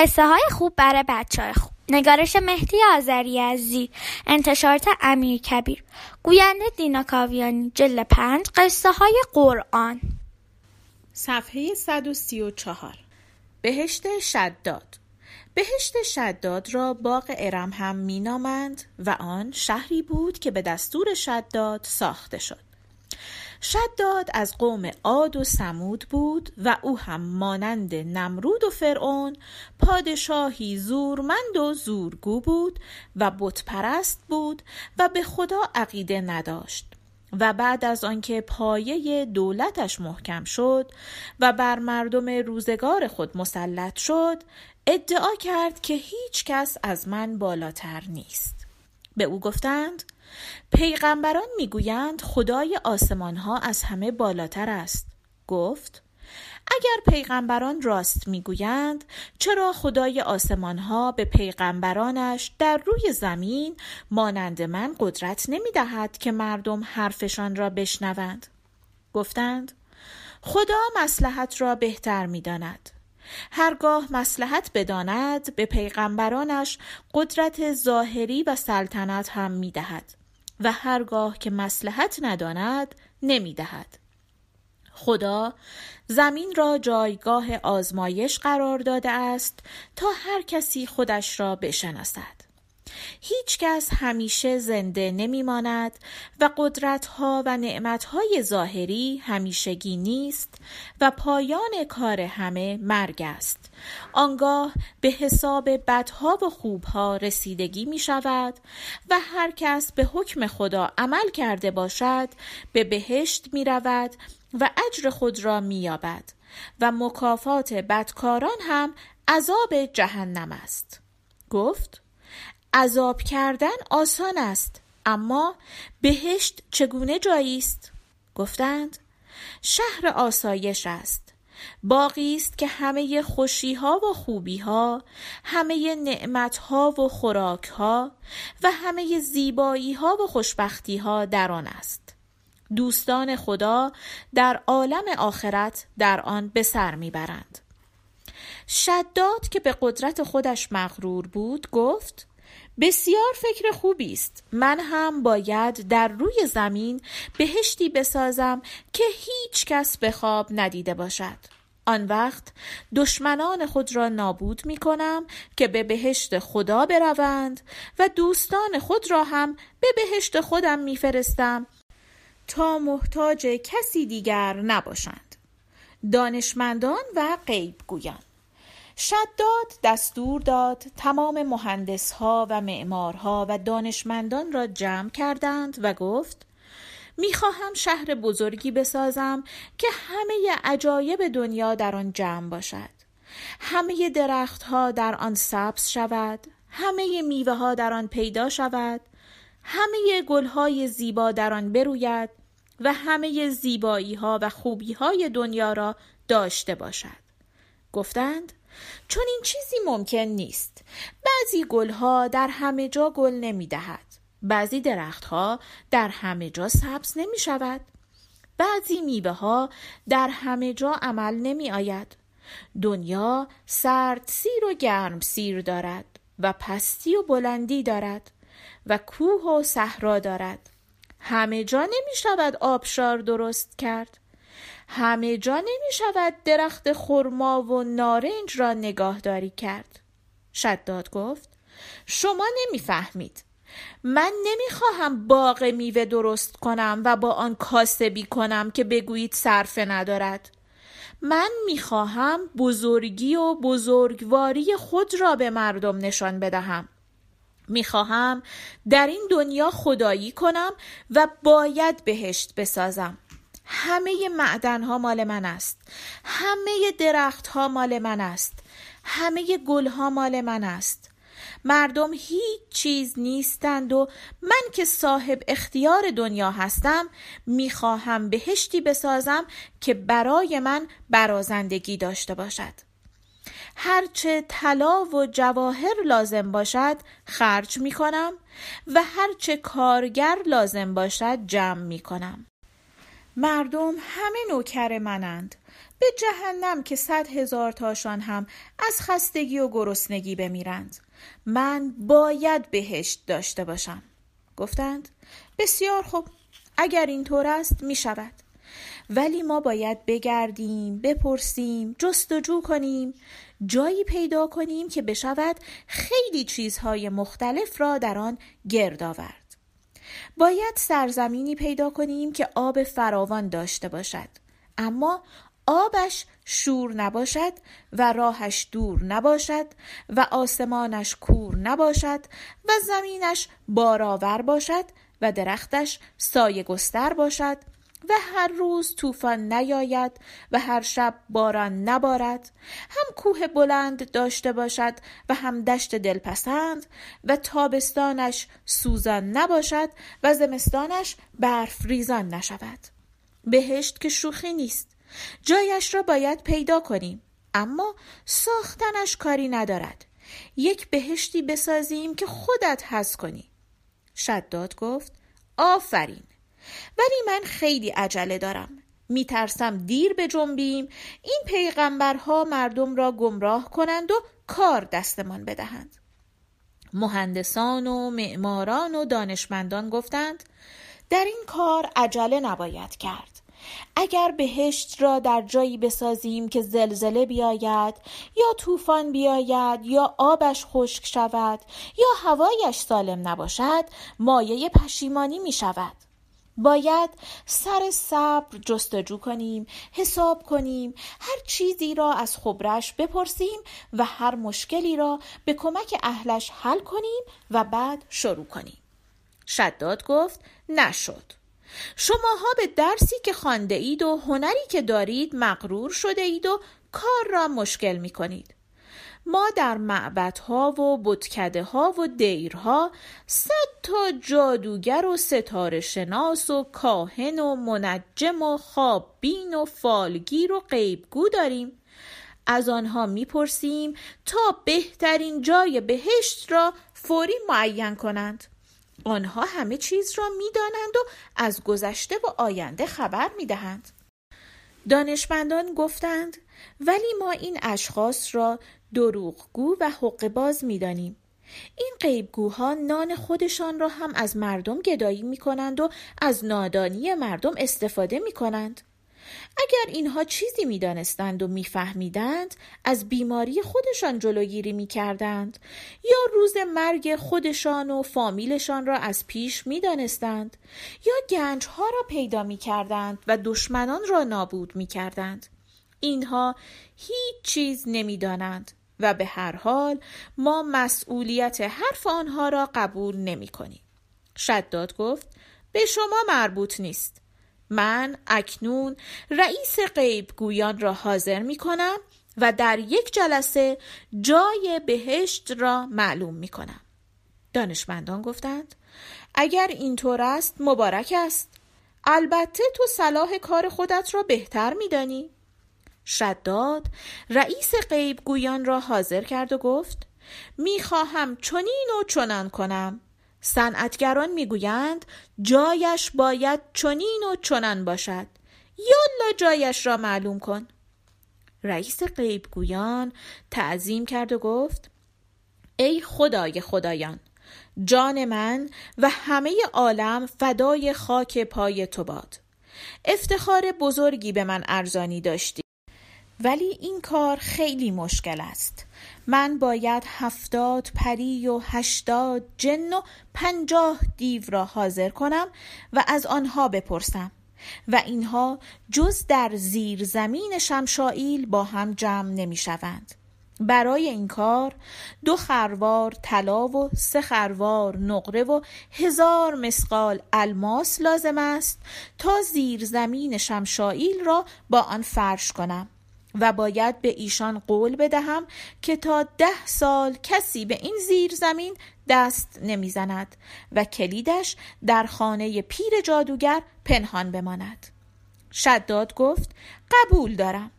قصه های خوب برای بچه های خوب. نگارش مهدی آذری عزیزی انتشارات امیر کبیر. گوینده دینا کاویانی جل پنج قصه های قرآن. صفحه 134 بهشت شداد. بهشت شداد را باغ ارم هم مینامند و آن شهری بود که به دستور شداد ساخته شد. شداد از قوم عاد و سمود بود و او هم مانند نمرود و فرعون پادشاهی زورمند و زورگو بود و بتپرست بود و به خدا عقیده نداشت. و بعد از آنکه پایه دولتش محکم شد و بر مردم روزگار خود مسلط شد ادعا کرد که هیچ کس از من بالاتر نیست. به او گفتند پیغمبران می‌گویند خدای آسمان ها از همه بالاتر است گفت اگر پیغمبران راست می‌گویند چرا خدای آسمان ها به پیغمبرانش در روی زمین مانند من قدرت نمی دهد که مردم حرفشان را بشنوند گفتند خدا مسلحت را بهتر می داند. هرگاه مسلحت بداند به پیغمبرانش قدرت ظاهری و سلطنت هم می دهد. و هرگاه که مسلحت نداند نمی‌دهد. خدا زمین را جایگاه آزمایش قرار داده است تا هر کسی خودش را بشناسد. هیچ کس همیشه زنده نمی ماند و قدرت ها و نعمت های ظاهری همیشگی نیست و پایان کار همه مرگ است. آنگاه به حساب بدها و خوبها رسیدگی می شود و هر کس به حکم خدا عمل کرده باشد به بهشت می رود و اجر خود را می یابد و مکافات بدکاران هم عذاب جهنم است. گفت عذاب کردن آسان است اما بهشت چگونه جایی است؟ گفتند شهر آسایش است. باقی است که همه خوشی ها و خوبی ها همه نعمت ها و خوراک ها و همه زیبایی ها و خوشبختی ها در آن است. دوستان خدا در عالم آخرت در آن به سر می‌برند. شداد که به قدرت خودش مغرور بود گفت بسیار فکر خوبی است. من هم باید در روی زمین بهشتی بسازم که هیچ کس به خواب ندیده باشد. آن وقت دشمنان خود را نابود می کنم که به بهشت خدا بروند و دوستان خود را هم به بهشت خودم میفرستم تا محتاج کسی دیگر نباشند. دانشمندان و غیب گویان شداد دستور داد. تمام مهندسها و معمارها و دانشمندان را جمع کردند و گفت می‌خواهم شهر بزرگی بسازم که همه عجایب دنیا در آن جمع باشد. همه درختها در آن سبز شود همه میوه ها در آن پیدا شود همه گلهای زیبا در آن بروید و همه زیبایی ها و خوبی های دنیا را داشته باشد. گفتند چون این چیزی ممکن نیست. بعضی گلها در همه جا گل نمی دهد بعضی درختها در همه جا سبز نمی شود بعضی میوه ها در همه جا عمل نمی آید دنیا سرد سیر و گرم سیر دارد و پستی و بلندی دارد و کوه و صحرا دارد. همه جا نمی شود آبشار درست کرد. همه جا نمی شود درخت خرما و نارنج را نگاهداری کرد. شداد گفت شما نمی‌فهمید. من نمی‌خواهم باغ میوه درست کنم و با آن کاسبی کنم که بگویید صرفه ندارد. من می‌خواهم بزرگی و بزرگواری خود را به مردم نشان بدهم. می‌خواهم در این دنیا خدایی کنم و باید بهشت بسازم. همه معدن ها مال من است. همه درخت ها مال من است. همه گل ها مال من است. مردم هیچ چیز نیستند و من که صاحب اختیار دنیا هستم می‌خواهم بهشتی بسازم که برای من برازندگی داشته باشد. هرچه طلا و جواهر لازم باشد خرج می کنم و هرچه کارگر لازم باشد جمع می کنم مردم همه نوکر منند. به جهنم که صد هزار تاشان هم از خستگی و گرسنگی بمیرند. من باید بهشت داشته باشم. گفتند بسیار خوب اگر اینطور است می شود ولی ما باید بگردیم بپرسیم جستجو کنیم جایی پیدا کنیم که بشود خیلی چیزهای مختلف را در آن گرد آورد. باید سرزمینی پیدا کنیم که آب فراوان داشته باشد. اما آبش شور نباشد و راهش دور نباشد و آسمانش کور نباشد و زمینش بارآور باشد و درختش سایه گستر باشد و هر روز طوفان نیاید و هر شب باران نبارد. هم کوه بلند داشته باشد و هم دشت دلپسند و تابستانش سوزان نباشد و زمستانش برف ریزان نشود. بهشت که شوخی نیست. جایش را باید پیدا کنیم. اما ساختنش کاری ندارد. یک بهشتی بسازیم که خودت هست کنی. شداد گفت آفرین! ولی من خیلی عجله دارم. میترسم دیر به جنبیم. این پیغمبرها مردم را گمراه کنند و کار دستمان بدهند. مهندسان و معماران و دانشمندان گفتند در این کار عجله نباید کرد. اگر بهشت را در جایی بسازیم که زلزله بیاید یا طوفان بیاید یا آبش خشک شود یا هوایش سالم نباشد مایه پشیمانی می شود باید سر صبر جستجو کنیم حساب کنیم هر چیزی را از خبرش بپرسیم و هر مشکلی را به کمک اهلش حل کنیم و بعد شروع کنیم شداد گفت نشد شماها به درسی که خانده اید و هنری که دارید مغرور شده اید و کار را مشکل می کنید. ما در معبدها و بتکده ها و دیرها صد تا جادوگر و ستاره شناس و کاهن و منجم و خواببین و فالگیر و غیبگو داریم. از آنها می‌پرسیم تا بهترین جای بهشت را فوری معین کنند. آنها همه چیز را می‌دانند و از گذشته و آینده خبر می‌دهند. دانشمندان گفتند ولی ما این اشخاص را دروغگو و حق باز می‌دانیم این غیبگوها نان خودشان را هم از مردم گدایی می کنند و از نادانی مردم استفاده می کنند. اگر اینها چیزی می‌دانستند و میفهمیدند از بیماری خودشان جلوگیری می‌کردند یا روز مرگ خودشان و فامیلشان را از پیش می‌دانستند یا گنجها را پیدا می‌کردند و دشمنان را نابود می‌کردند اینها هیچ چیز نمی‌دانند و به هر حال ما مسئولیت حرف آنها را قبول نمی کنیم. شداد گفت به شما مربوط نیست. من اکنون رئیس غیب گویان را حاضر می کنم و در یک جلسه جای بهشت را معلوم می کنم. دانشمندان گفتند اگر اینطور است مبارک است البته تو صلاح کار خودت را بهتر میدانی شداد رئیس غیب گویان را حاضر کرد و گفت می‌خواهم چنین و چنان کنم. صنعتگران می‌گویند جایش باید چنین و چنان باشد. یالا جایش را معلوم کن. رئیس غیبگویان تعظیم کرد و گفت ای خدای خدایان جان من و همه عالم فدای خاک پای تو باد. افتخار بزرگی به من ارزانی داشتی. ولی این کار خیلی مشکل است من باید هفتاد پری و هشتاد جن و پنجاه دیو را حاضر کنم و از آنها بپرسم و اینها جز در زیر زمین شمشائیل با هم جمع نمی شوند. برای این کار دو خروار طلا و سه خروار نقره و هزار مسقال الماس لازم است تا زیر زمین شمشائیل را با آن فرش کنم و باید به ایشان قول بدهم که تا ده سال کسی به این زیر زمین دست نمی‌زند و کلیدش در خانه پیر جادوگر پنهان بماند. شداد گفت قبول دارم.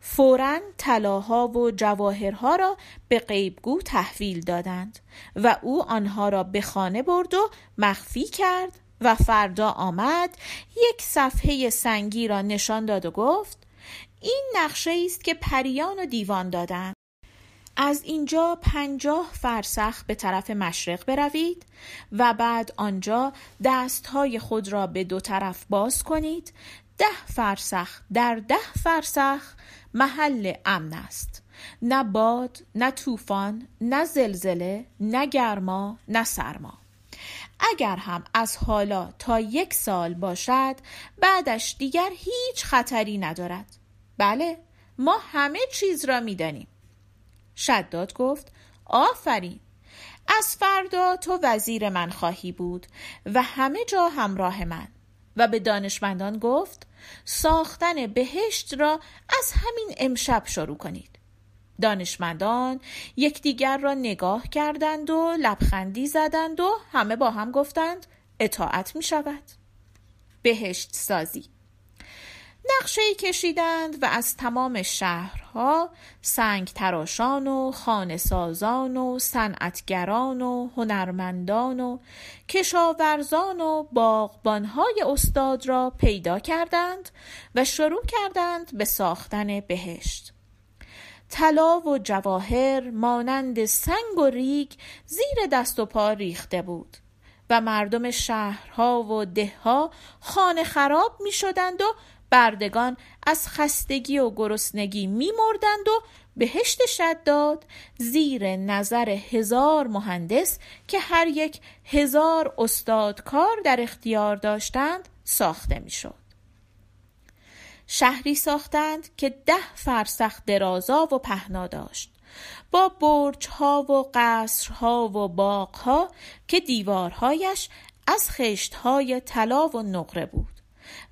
فورا طلاها و جواهرها را به غیبگو تحویل دادند و او آنها را به خانه برد و مخفی کرد و فردا آمد یک صفحه سنگی را نشان داد و گفت این نقشه است که پریان و دیوان دادند از اینجا پنجاه فرسخ به طرف مشرق بروید و بعد آنجا دستهای خود را به دو طرف باز کنید. ده فرسخ در ده فرسخ محل امن است. نه باد نه طوفان نه زلزله نه گرما نه سرما. اگر هم از حالا تا یک سال باشد بعدش دیگر هیچ خطری ندارد. بله ما همه چیز را می‌دانیم. شداد گفت آفرین! از فردا تو وزیر من خواهی بود و همه جا همراه من. و به دانشمندان گفت ساختن بهشت را از همین امشب شروع کنید. دانشمندان یکدیگر را نگاه کردند و لبخندی زدند و همه با هم گفتند اطاعت می شود بهشت سازی نقشه کشیدند و از تمام شهرها سنگ تراشان و خانه سازان و صنعتگران و هنرمندان و کشاورزان و باغبانهای استاد را پیدا کردند و شروع کردند به ساختن بهشت. طلا و جواهر مانند سنگ و ریگ زیر دست و پا ریخته بود و مردم شهرها و دهها خانه خراب می شدند و بردگان از خستگی و گرسنگی میمردند و بهشت شداد زیر نظر هزار مهندس که هر یک هزار استادکار در اختیار داشتند ساخته می‌شد. شهری ساختند که ده فرسخ درازا و پهنا داشت. با برجها و قصرها و باغها که دیوارهایش از خشتهای طلا و نقره بود.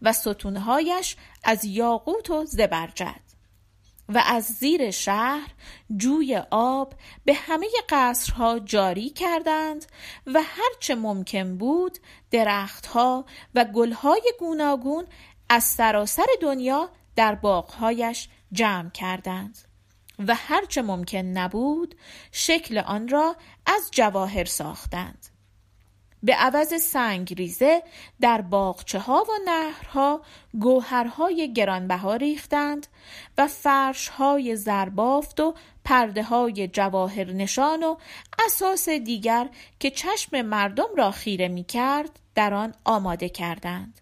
و ستونهایش از یاقوت و زبرجد. و از زیر شهر جوی آب به همه قصرها جاری کردند و هرچه ممکن بود درختها و گلهای گوناگون از سراسر دنیا در باغهایش جمع کردند. و هرچه ممکن نبود شکل آن را از جواهر ساختند. به عوض سنگ ریزه در باغچه ها و نهرها گوهرهای گرانبها ریختند و فرش های زربافت و پرده های جواهر نشان و اساس دیگر که چشم مردم را خیره می کرد در آن آماده کردند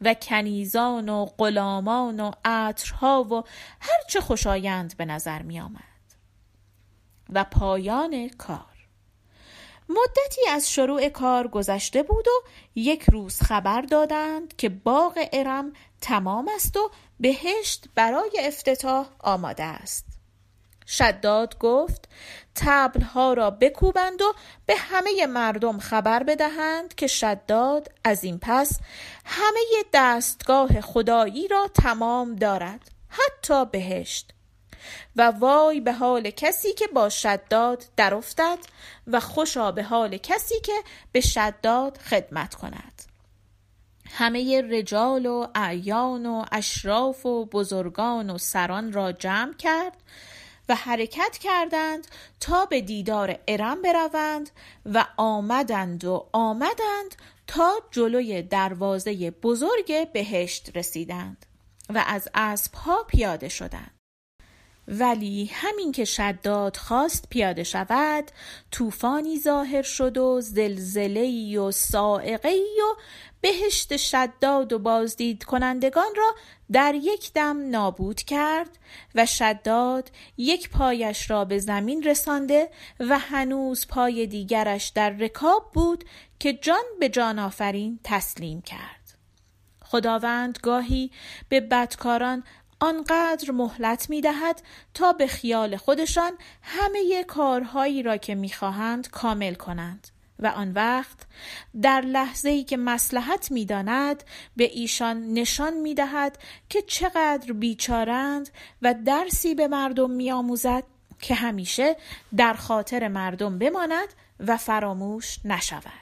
و کنیزان و غلامان و عطرها و هرچه خوشایند به نظر می آمد. و پایان کار مدتی از شروع کار گذشته بود و یک روز خبر دادند که باغ ارم تمام است و بهشت برای افتتاح آماده است. شداد گفت تبلها را بکوبند و به همه مردم خبر بدهند که شداد از این پس همه دستگاه خدایی را تمام دارد حتی بهشت. و وای به حال کسی که با شداد در افتد و خوشا به حال کسی که به شداد خدمت کند. همه رجال و اعیان و اشراف و بزرگان و سران را جمع کرد و حرکت کردند تا به دیدار ارم بروند و آمدند و آمدند تا جلوی دروازه بزرگ بهشت رسیدند و از اسبها پیاده شدند. ولی همین که شداد خواست پیاده شود طوفانی ظاهر شد و زلزله و سائقه و بهشت شداد و بازدید کنندگان را در یک دم نابود کرد و شداد یک پایش را به زمین رسانده و هنوز پای دیگرش در رکاب بود که جان به جان آفرین تسلیم کرد. خداوند گاهی به بدکاران آنقدر مهلت می دهد تا به خیال خودشان همه کارهایی را که می‌خواهند کامل کنند و آن وقت در لحظه ای که مسلحت می داند به ایشان نشان می دهد که چقدر بیچارند و درسی به مردم می آموزد که همیشه در خاطر مردم بماند و فراموش نشود.